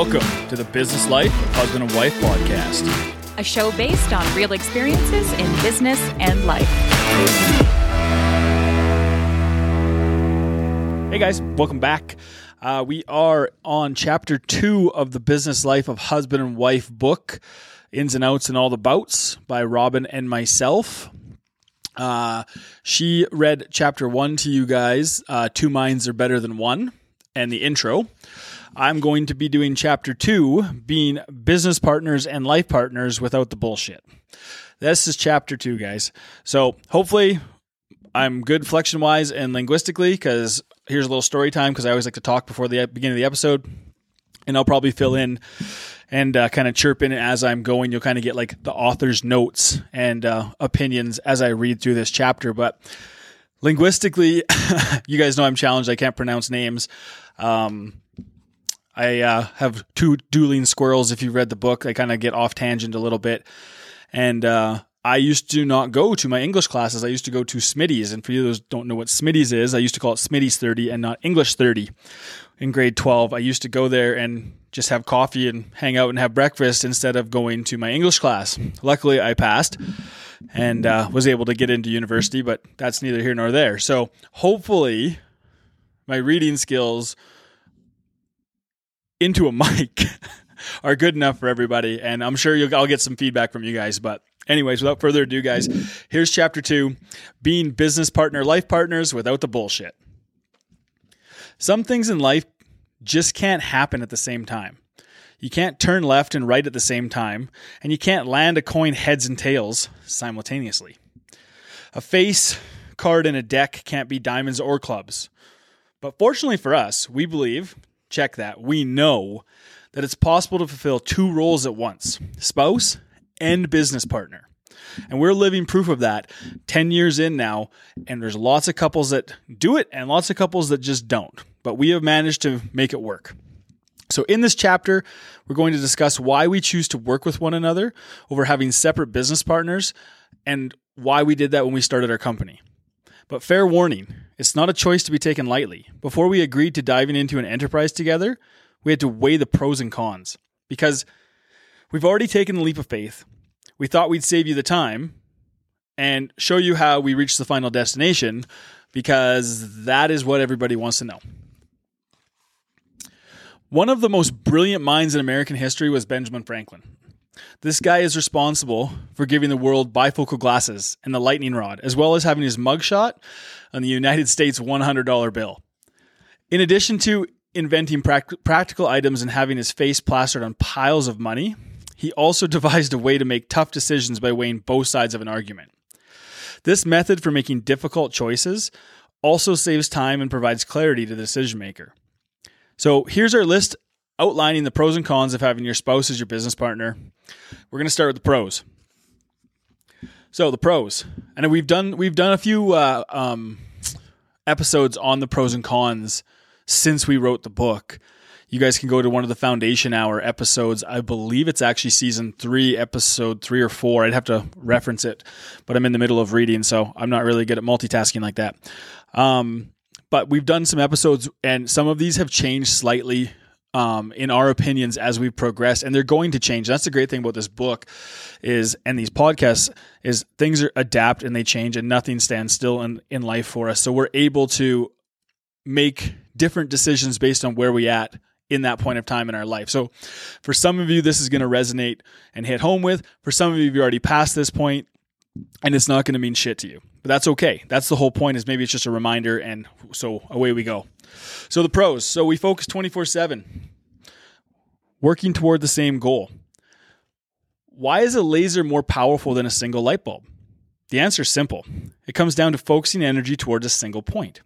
Welcome to the Business Life of Husband and Wife podcast, a show based on real experiences in business and life. Hey guys, welcome back. Uh, we are on chapter two of the Business Life of Husband and Wife book, Ins and Outs and All the Bouts by Robin and myself. Uh, she read chapter one to you guys, uh, Two Minds Are Better Than One, and the intro. I'm going to be doing chapter two, being business partners and life partners without the bullshit. This is chapter two, guys. So hopefully I'm good flexion wise and linguistically because here's a little story time because I always like to talk before the beginning of the episode. And I'll probably fill in and uh, kind of chirp in as I'm going. You'll kind of get like the author's notes and uh, opinions as I read through this chapter. But linguistically, you guys know I'm challenged. I can't pronounce names. Um, I uh, have two dueling squirrels. If you read the book, I kind of get off tangent a little bit. And uh, I used to not go to my English classes. I used to go to Smitty's. And for you those don't know what Smitty's is, I used to call it Smitty's 30 and not English 30 in grade 12. I used to go there and just have coffee and hang out and have breakfast instead of going to my English class. Luckily, I passed and uh, was able to get into university, but that's neither here nor there. So hopefully, my reading skills into a mic are good enough for everybody. And I'm sure I'll get some feedback from you guys. But, anyways, without further ado, guys, here's chapter two being business partner, life partners without the bullshit. Some things in life just can't happen at the same time. You can't turn left and right at the same time, and you can't land a coin heads and tails simultaneously. A face, card, and a deck can't be diamonds or clubs. But fortunately for us, we believe, check that. We know that it's possible to fulfill two roles at once spouse and business partner. And we're living proof of that 10 years in now. And there's lots of couples that do it and lots of couples that just don't. But we have managed to make it work. So, in this chapter, we're going to discuss why we choose to work with one another over having separate business partners and why we did that when we started our company. But fair warning, it's not a choice to be taken lightly. Before we agreed to diving into an enterprise together, we had to weigh the pros and cons because we've already taken the leap of faith. We thought we'd save you the time and show you how we reach the final destination because that is what everybody wants to know. One of the most brilliant minds in American history was Benjamin Franklin. This guy is responsible for giving the world bifocal glasses and the lightning rod, as well as having his mugshot on the United States $100 bill. In addition to inventing practical items and having his face plastered on piles of money, he also devised a way to make tough decisions by weighing both sides of an argument. This method for making difficult choices also saves time and provides clarity to the decision maker. So here's our list outlining the pros and cons of having your spouse as your business partner. We're going to start with the pros. So the pros, and we've done we've done a few uh, um, episodes on the pros and cons since we wrote the book. You guys can go to one of the Foundation Hour episodes. I believe it's actually season three, episode three or four. I'd have to reference it, but I'm in the middle of reading, so I'm not really good at multitasking like that. Um, but we've done some episodes, and some of these have changed slightly um, in our opinions as we progress and they're going to change. That's the great thing about this book is and these podcasts is things are adapt and they change and nothing stands still in, in life for us. So we're able to make different decisions based on where we at in that point of time in our life. So for some of you this is going to resonate and hit home with. For some of you you've already passed this point and it's not going to mean shit to you. But that's okay. That's the whole point is maybe it's just a reminder and so away we go so the pros. So we focus 24 7, working toward the same goal. Why is a laser more powerful than a single light bulb? The answer is simple. It comes down to focusing energy towards a single point.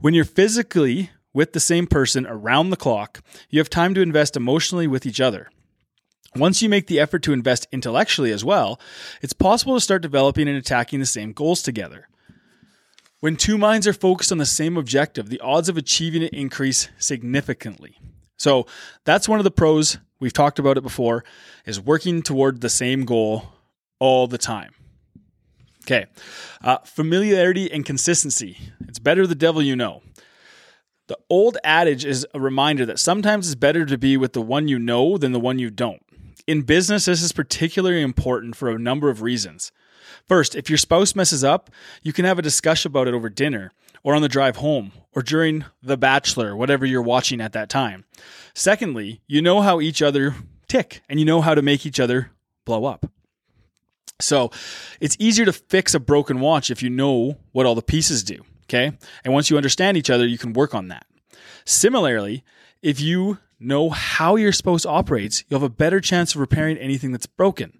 When you're physically with the same person around the clock, you have time to invest emotionally with each other. Once you make the effort to invest intellectually as well, it's possible to start developing and attacking the same goals together. When two minds are focused on the same objective, the odds of achieving it increase significantly. So that's one of the pros. We've talked about it before, is working toward the same goal all the time. Okay. Uh, familiarity and consistency. It's better the devil you know. The old adage is a reminder that sometimes it's better to be with the one you know than the one you don't. In business, this is particularly important for a number of reasons. First, if your spouse messes up, you can have a discussion about it over dinner or on the drive home or during The Bachelor, whatever you're watching at that time. Secondly, you know how each other tick and you know how to make each other blow up. So it's easier to fix a broken watch if you know what all the pieces do. Okay. And once you understand each other, you can work on that. Similarly, if you know how your spouse operates, you'll have a better chance of repairing anything that's broken.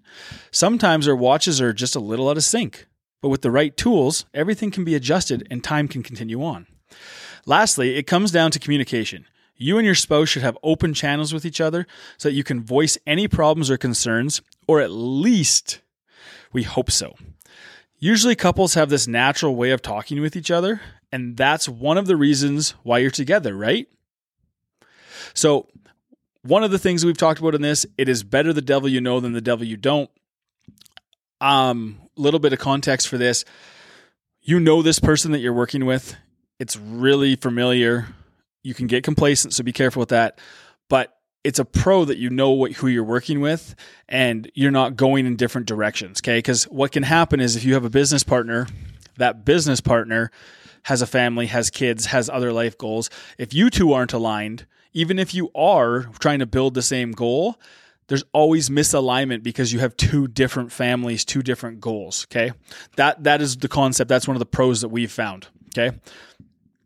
Sometimes our watches are just a little out of sync, but with the right tools, everything can be adjusted and time can continue on. Lastly, it comes down to communication. You and your spouse should have open channels with each other so that you can voice any problems or concerns, or at least we hope so. Usually, couples have this natural way of talking with each other, and that's one of the reasons why you're together, right? So, one of the things we've talked about in this, it is better the devil you know than the devil you don't. Um, little bit of context for this. You know this person that you're working with. It's really familiar. You can get complacent, so be careful with that. But it's a pro that you know what, who you're working with and you're not going in different directions. Okay. Because what can happen is if you have a business partner, that business partner has a family, has kids, has other life goals. If you two aren't aligned, even if you are trying to build the same goal, there's always misalignment because you have two different families, two different goals. Okay. That, that is the concept. That's one of the pros that we've found. Okay.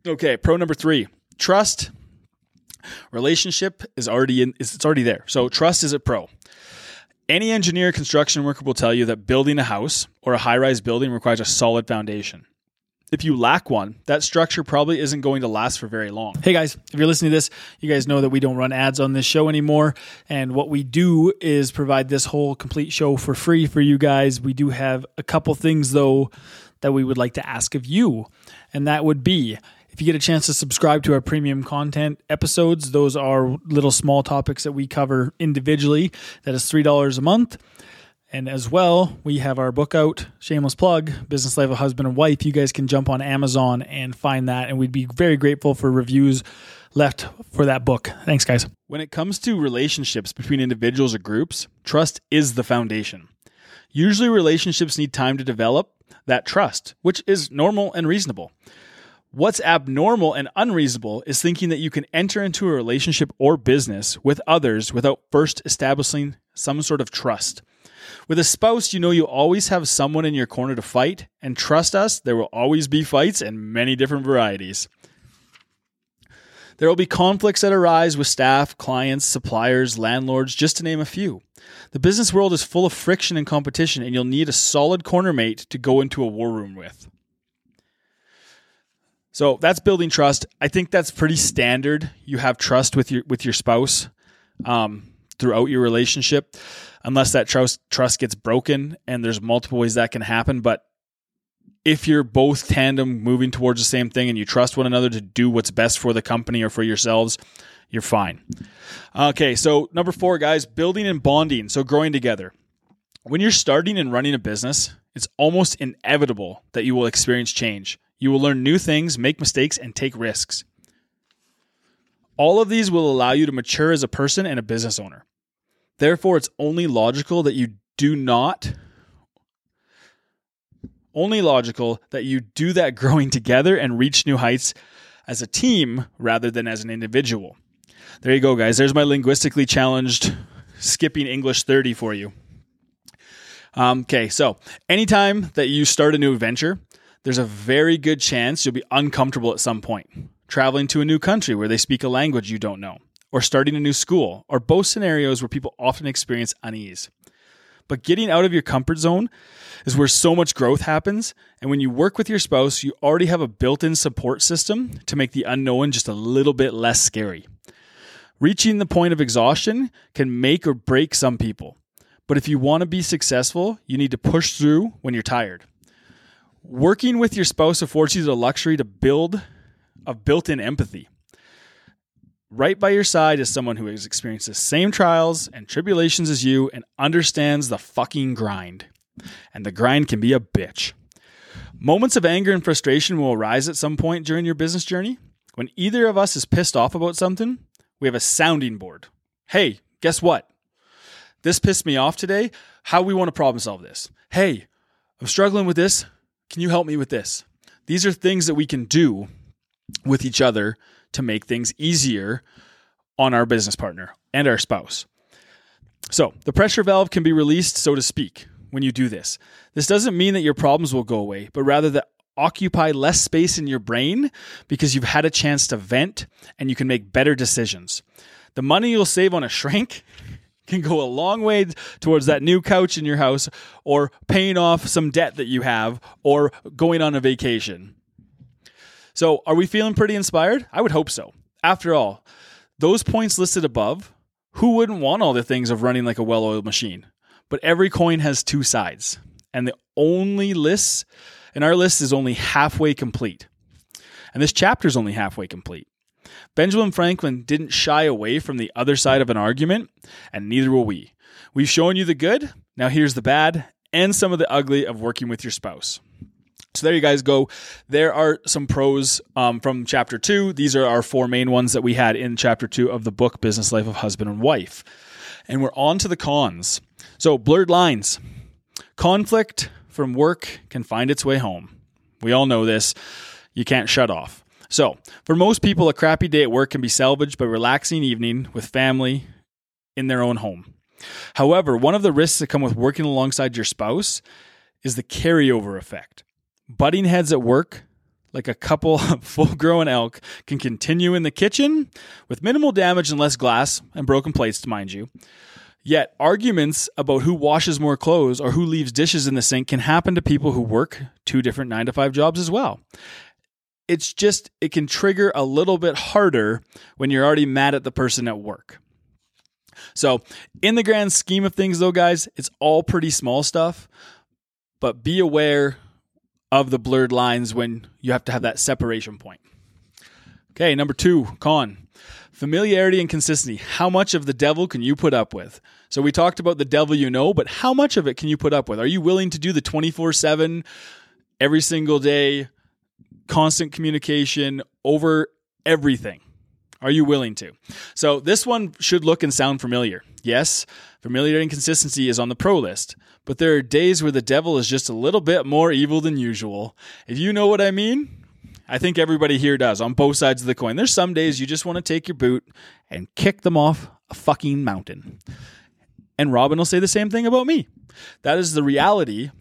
Okay. Pro number three trust Relationship is already in, it's already there. So trust is a pro. Any engineer, construction worker will tell you that building a house or a high rise building requires a solid foundation. If you lack one, that structure probably isn't going to last for very long. Hey guys, if you're listening to this, you guys know that we don't run ads on this show anymore. And what we do is provide this whole complete show for free for you guys. We do have a couple things though that we would like to ask of you. And that would be if you get a chance to subscribe to our premium content episodes, those are little small topics that we cover individually. That is $3 a month. And as well, we have our book out, shameless plug, Business Life of Husband and Wife. You guys can jump on Amazon and find that. And we'd be very grateful for reviews left for that book. Thanks, guys. When it comes to relationships between individuals or groups, trust is the foundation. Usually, relationships need time to develop that trust, which is normal and reasonable. What's abnormal and unreasonable is thinking that you can enter into a relationship or business with others without first establishing some sort of trust. With a spouse, you know you always have someone in your corner to fight, and trust us, there will always be fights and many different varieties. There will be conflicts that arise with staff, clients, suppliers, landlords, just to name a few. The business world is full of friction and competition, and you'll need a solid corner mate to go into a war room with. So that's building trust. I think that's pretty standard. You have trust with your with your spouse um, throughout your relationship, unless that trust trust gets broken. And there's multiple ways that can happen. But if you're both tandem moving towards the same thing and you trust one another to do what's best for the company or for yourselves, you're fine. Okay, so number four, guys, building and bonding. So growing together. When you're starting and running a business, it's almost inevitable that you will experience change. You will learn new things, make mistakes, and take risks. All of these will allow you to mature as a person and a business owner. Therefore, it's only logical that you do not only logical that you do that growing together and reach new heights as a team rather than as an individual. There you go, guys. There's my linguistically challenged skipping English 30 for you. Um, okay, so anytime that you start a new adventure, there's a very good chance you'll be uncomfortable at some point. Traveling to a new country where they speak a language you don't know, or starting a new school, or both scenarios where people often experience unease. But getting out of your comfort zone is where so much growth happens. And when you work with your spouse, you already have a built in support system to make the unknown just a little bit less scary. Reaching the point of exhaustion can make or break some people. But if you want to be successful, you need to push through when you're tired. Working with your spouse affords you the luxury to build a built in empathy. Right by your side is someone who has experienced the same trials and tribulations as you and understands the fucking grind. And the grind can be a bitch. Moments of anger and frustration will arise at some point during your business journey. When either of us is pissed off about something, we have a sounding board. Hey, guess what? This pissed me off today. How we want to problem solve this? Hey, I'm struggling with this. Can you help me with this? These are things that we can do with each other to make things easier on our business partner and our spouse. So, the pressure valve can be released, so to speak, when you do this. This doesn't mean that your problems will go away, but rather that occupy less space in your brain because you've had a chance to vent and you can make better decisions. The money you'll save on a shrink can go a long way towards that new couch in your house or paying off some debt that you have or going on a vacation. So, are we feeling pretty inspired? I would hope so. After all, those points listed above, who wouldn't want all the things of running like a well oiled machine? But every coin has two sides, and the only list, and our list is only halfway complete. And this chapter is only halfway complete. Benjamin Franklin didn't shy away from the other side of an argument, and neither will we. We've shown you the good, now here's the bad, and some of the ugly of working with your spouse. So there you guys go. There are some pros um, from chapter two. These are our four main ones that we had in chapter two of the book Business Life of Husband and Wife. And we're on to the cons. So blurred lines. Conflict from work can find its way home. We all know this. You can't shut off. So, for most people, a crappy day at work can be salvaged by relaxing evening with family in their own home. However, one of the risks that come with working alongside your spouse is the carryover effect. Butting heads at work, like a couple of full grown elk, can continue in the kitchen with minimal damage and less glass and broken plates, mind you. Yet, arguments about who washes more clothes or who leaves dishes in the sink can happen to people who work two different nine to five jobs as well. It's just, it can trigger a little bit harder when you're already mad at the person at work. So, in the grand scheme of things, though, guys, it's all pretty small stuff, but be aware of the blurred lines when you have to have that separation point. Okay, number two, con. Familiarity and consistency. How much of the devil can you put up with? So we talked about the devil you know, but how much of it can you put up with? Are you willing to do the 24 7, every single day, constant communication over everything? Are you willing to? So this one should look and sound familiar. Yes, familiar inconsistency is on the pro list, but there are days where the devil is just a little bit more evil than usual. If you know what I mean, I think everybody here does on both sides of the coin. There's some days you just want to take your boot and kick them off a fucking mountain. And Robin will say the same thing about me. That is the reality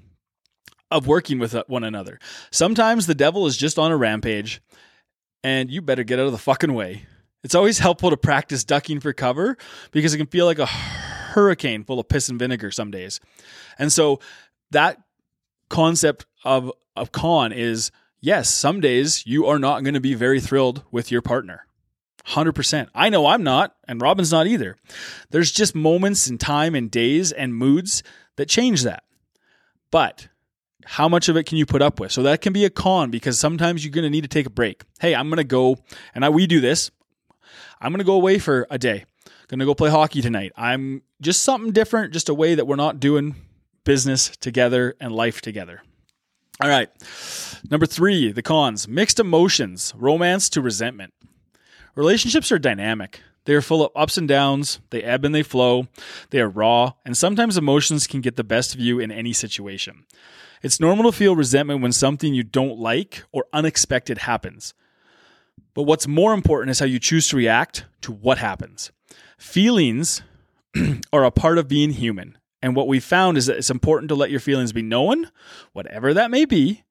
of working with uh, one another. Sometimes the devil is just on a rampage and you better get out of the fucking way. It's always helpful to practice ducking for cover because it can feel like a hurricane full of piss and vinegar some days. And so that concept of of con is yes, some days you are not going to be very thrilled with your partner. 100%. I know I'm not, and Robin's not either. There's just moments in time and days and moods that change that. But how much of it can you put up with? So that can be a con because sometimes you're going to need to take a break. Hey, I'm going to go, and I, we do this. I'm going to go away for a day. Going to go play hockey tonight. I'm just something different, just a way that we're not doing business together and life together. All right. Number three, the cons mixed emotions, romance to resentment. Relationships are dynamic. They are full of ups and downs, they ebb and they flow, they are raw, and sometimes emotions can get the best of you in any situation. It's normal to feel resentment when something you don't like or unexpected happens. But what's more important is how you choose to react to what happens. Feelings are a part of being human, and what we found is that it's important to let your feelings be known, whatever that may be.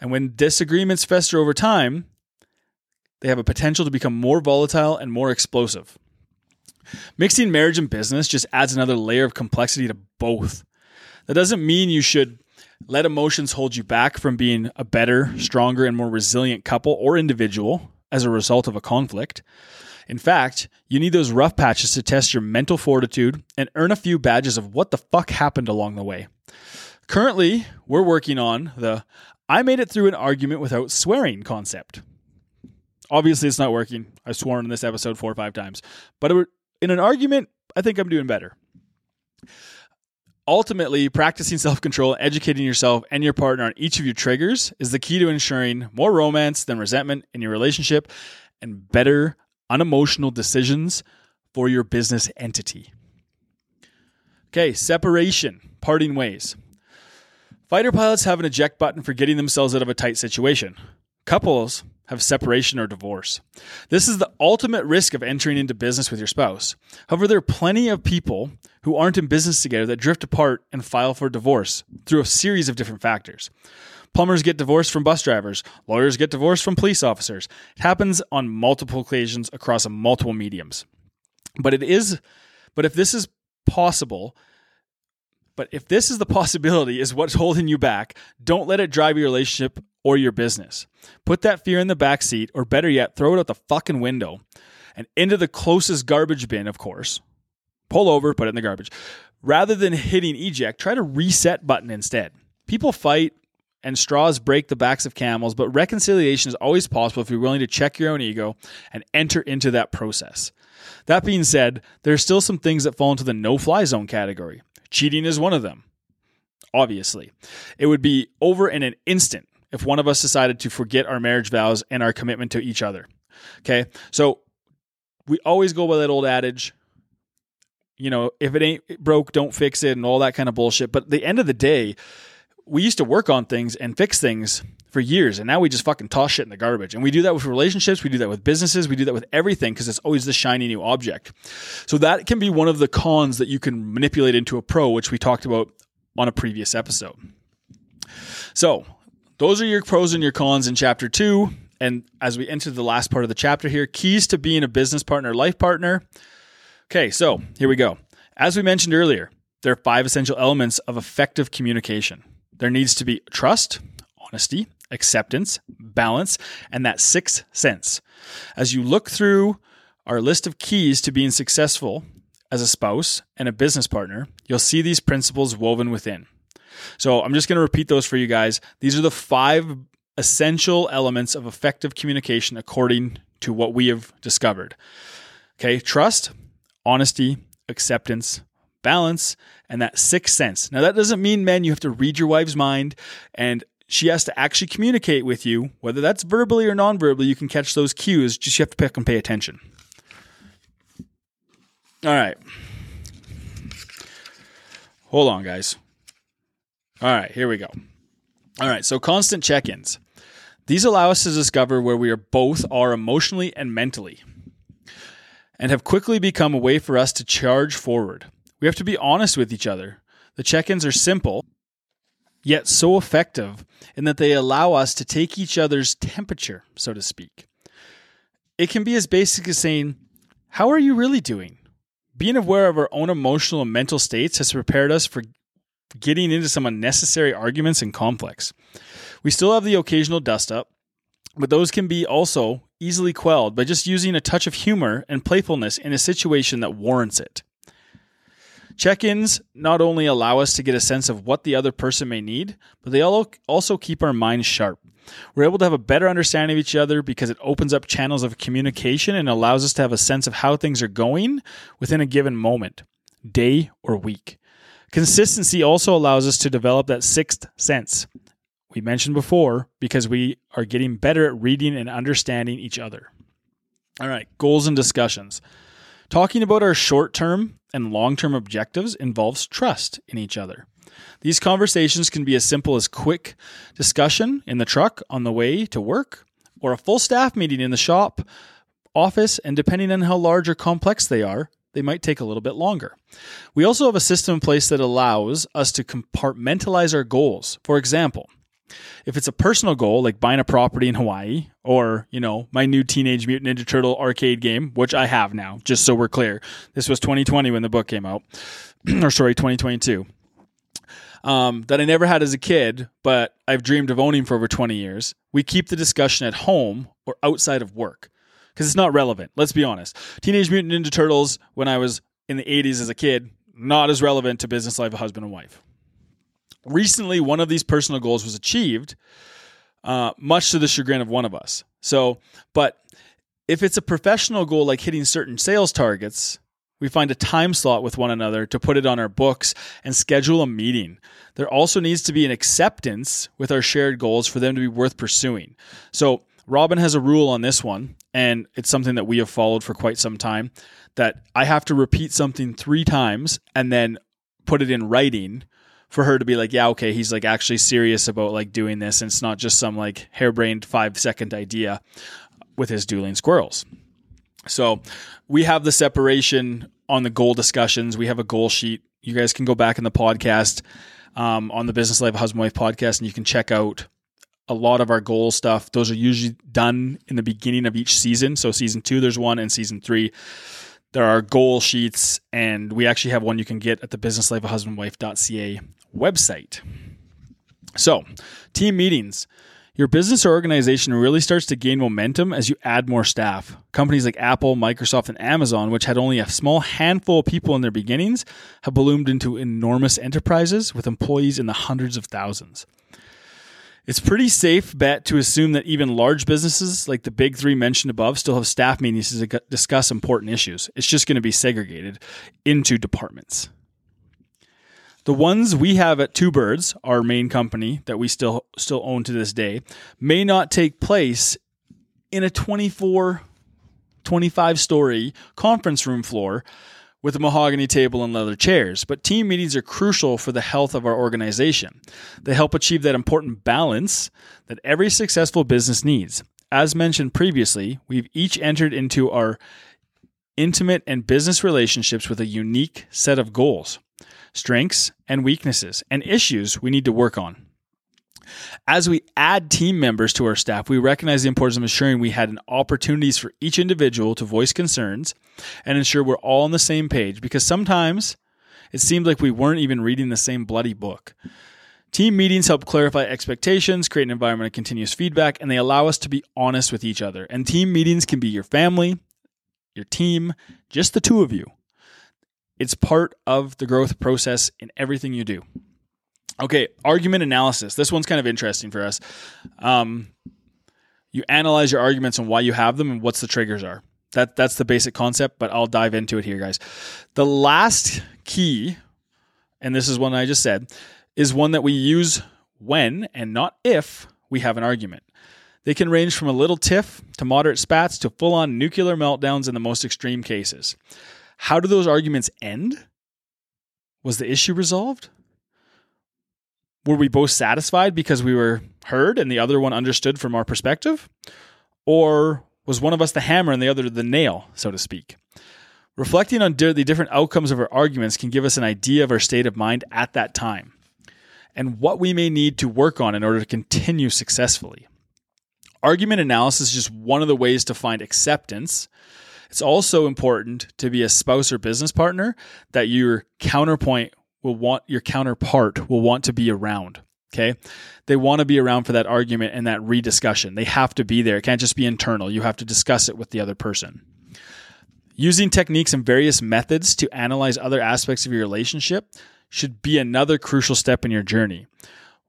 And when disagreements fester over time, they have a potential to become more volatile and more explosive. Mixing marriage and business just adds another layer of complexity to both. That doesn't mean you should let emotions hold you back from being a better, stronger, and more resilient couple or individual as a result of a conflict. In fact, you need those rough patches to test your mental fortitude and earn a few badges of what the fuck happened along the way. Currently, we're working on the I made it through an argument without swearing concept. Obviously, it's not working. I've sworn in this episode four or five times. But in an argument, I think I'm doing better. Ultimately, practicing self control, educating yourself and your partner on each of your triggers is the key to ensuring more romance than resentment in your relationship and better unemotional decisions for your business entity. Okay, separation, parting ways. Fighter pilots have an eject button for getting themselves out of a tight situation. Couples have separation or divorce. This is the ultimate risk of entering into business with your spouse. However, there are plenty of people who aren't in business together that drift apart and file for divorce through a series of different factors. Plumbers get divorced from bus drivers, lawyers get divorced from police officers. It happens on multiple occasions across multiple mediums. But it is but if this is possible, but if this is the possibility is what's holding you back, don't let it drive your relationship or your business. Put that fear in the back seat, or better yet, throw it out the fucking window and into the closest garbage bin, of course. Pull over, put it in the garbage. Rather than hitting eject, try to reset button instead. People fight and straws break the backs of camels, but reconciliation is always possible if you're willing to check your own ego and enter into that process. That being said, there are still some things that fall into the no fly zone category. Cheating is one of them, obviously. It would be over in an instant if one of us decided to forget our marriage vows and our commitment to each other. Okay. So we always go by that old adage, you know, if it ain't broke, don't fix it and all that kind of bullshit. But at the end of the day, we used to work on things and fix things for years and now we just fucking toss shit in the garbage and we do that with relationships we do that with businesses we do that with everything because it's always the shiny new object so that can be one of the cons that you can manipulate into a pro which we talked about on a previous episode so those are your pros and your cons in chapter two. And as we enter the last part of the chapter here, keys to being a business partner, life partner. Okay, so here we go. As we mentioned earlier, there are five essential elements of effective communication. There needs to be trust, honesty, acceptance, balance, and that sixth sense. As you look through our list of keys to being successful as a spouse and a business partner, you'll see these principles woven within. So I'm just going to repeat those for you guys. These are the five essential elements of effective communication according to what we have discovered. Okay, trust, honesty, acceptance, balance, and that sixth sense. Now, that doesn't mean, men, you have to read your wife's mind and she has to actually communicate with you, whether that's verbally or non verbally. You can catch those cues, just you have to pick and pay attention. All right. Hold on, guys. All right, here we go. All right, so constant check ins. These allow us to discover where we are both are emotionally and mentally, and have quickly become a way for us to charge forward. We have to be honest with each other. The check ins are simple, yet so effective in that they allow us to take each other's temperature, so to speak. It can be as basic as saying, How are you really doing? Being aware of our own emotional and mental states has prepared us for getting into some unnecessary arguments and conflicts. We still have the occasional dust up, but those can be also easily quelled by just using a touch of humor and playfulness in a situation that warrants it. Check ins not only allow us to get a sense of what the other person may need, but they also keep our minds sharp. We're able to have a better understanding of each other because it opens up channels of communication and allows us to have a sense of how things are going within a given moment, day, or week. Consistency also allows us to develop that sixth sense we mentioned before because we are getting better at reading and understanding each other. All right, goals and discussions. Talking about our short term and long term objectives involves trust in each other. These conversations can be as simple as quick discussion in the truck on the way to work or a full staff meeting in the shop, office, and depending on how large or complex they are, they might take a little bit longer. We also have a system in place that allows us to compartmentalize our goals. For example, if it's a personal goal like buying a property in Hawaii or, you know, my new Teenage Mutant Ninja Turtle arcade game, which I have now, just so we're clear. This was 2020 when the book came out, or sorry, 2022. Um, that I never had as a kid, but I've dreamed of owning for over 20 years. We keep the discussion at home or outside of work because it's not relevant. Let's be honest. Teenage Mutant Ninja Turtles, when I was in the 80s as a kid, not as relevant to business life of husband and wife. Recently, one of these personal goals was achieved, uh, much to the chagrin of one of us. So, but if it's a professional goal like hitting certain sales targets, we find a time slot with one another to put it on our books and schedule a meeting. There also needs to be an acceptance with our shared goals for them to be worth pursuing. So, Robin has a rule on this one, and it's something that we have followed for quite some time that I have to repeat something three times and then put it in writing for her to be like, yeah, okay, he's like actually serious about like doing this, and it's not just some like harebrained five second idea with his dueling squirrels. So we have the separation on the goal discussions. We have a goal sheet. You guys can go back in the podcast um, on the Business Life Husband Wife podcast, and you can check out a lot of our goal stuff. Those are usually done in the beginning of each season. So season two, there's one, and season three, there are goal sheets, and we actually have one you can get at the businesslifeofhusbandwife.ca website. So, team meetings. Your business or organization really starts to gain momentum as you add more staff. Companies like Apple, Microsoft, and Amazon, which had only a small handful of people in their beginnings, have ballooned into enormous enterprises with employees in the hundreds of thousands. It's pretty safe bet to assume that even large businesses like the big three mentioned above still have staff meetings to discuss important issues. It's just going to be segregated into departments. The ones we have at Two Birds, our main company that we still still own to this day, may not take place in a 24 25 story conference room floor with a mahogany table and leather chairs, but team meetings are crucial for the health of our organization. They help achieve that important balance that every successful business needs. As mentioned previously, we've each entered into our intimate and business relationships with a unique set of goals, strengths, and weaknesses, and issues we need to work on. As we add team members to our staff, we recognize the importance of ensuring we had opportunities for each individual to voice concerns and ensure we're all on the same page because sometimes it seemed like we weren't even reading the same bloody book. Team meetings help clarify expectations, create an environment of continuous feedback, and they allow us to be honest with each other. And team meetings can be your family, your team, just the two of you. It's part of the growth process in everything you do. Okay, argument analysis. This one's kind of interesting for us. Um, you analyze your arguments and why you have them and what's the triggers are. That that's the basic concept, but I'll dive into it here, guys. The last key, and this is one I just said, is one that we use when and not if we have an argument. They can range from a little tiff to moderate spats to full on nuclear meltdowns in the most extreme cases. How do those arguments end? Was the issue resolved? were we both satisfied because we were heard and the other one understood from our perspective? Or was one of us the hammer and the other the nail, so to speak? Reflecting on the different outcomes of our arguments can give us an idea of our state of mind at that time and what we may need to work on in order to continue successfully. Argument analysis is just one of the ways to find acceptance. It's also important to be a spouse or business partner that your counterpoint will want your counterpart will want to be around. Okay. They want to be around for that argument and that rediscussion. They have to be there. It can't just be internal. You have to discuss it with the other person. Using techniques and various methods to analyze other aspects of your relationship should be another crucial step in your journey.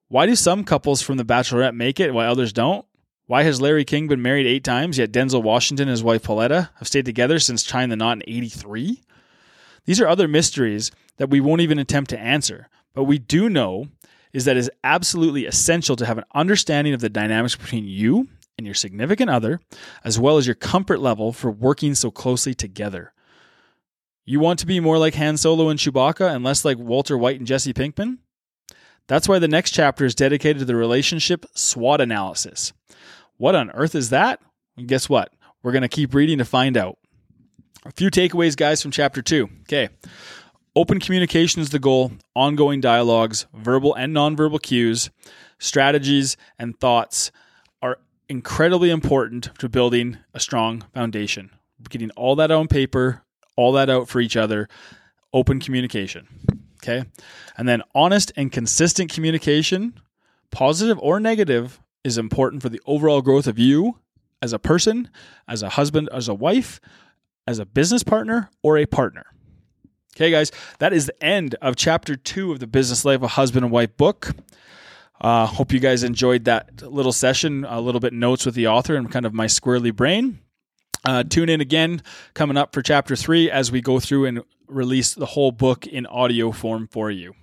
Why do some couples from The Bachelorette make it while others don't? Why has Larry King been married eight times, yet Denzel Washington and his wife Pauletta have stayed together since tying the knot in 83? These are other mysteries that we won't even attempt to answer. But we do know is that it is absolutely essential to have an understanding of the dynamics between you and your significant other, as well as your comfort level for working so closely together. You want to be more like Han Solo and Chewbacca and less like Walter White and Jesse Pinkman? That's why the next chapter is dedicated to the relationship SWOT analysis. What on earth is that? And guess what? We're going to keep reading to find out. A few takeaways, guys, from chapter two. Okay. Open communication is the goal, ongoing dialogues, verbal and nonverbal cues, strategies, and thoughts are incredibly important to building a strong foundation. Getting all that on paper, all that out for each other, open communication. Okay. And then honest and consistent communication, positive or negative, is important for the overall growth of you as a person, as a husband, as a wife, as a business partner, or a partner. Okay, guys, that is the end of chapter two of the Business Life of Husband and Wife book. Uh, hope you guys enjoyed that little session, a little bit notes with the author and kind of my squirrely brain. Uh, tune in again coming up for chapter three as we go through and release the whole book in audio form for you.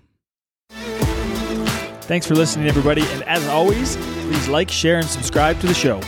Thanks for listening, everybody. And as always, please like, share, and subscribe to the show.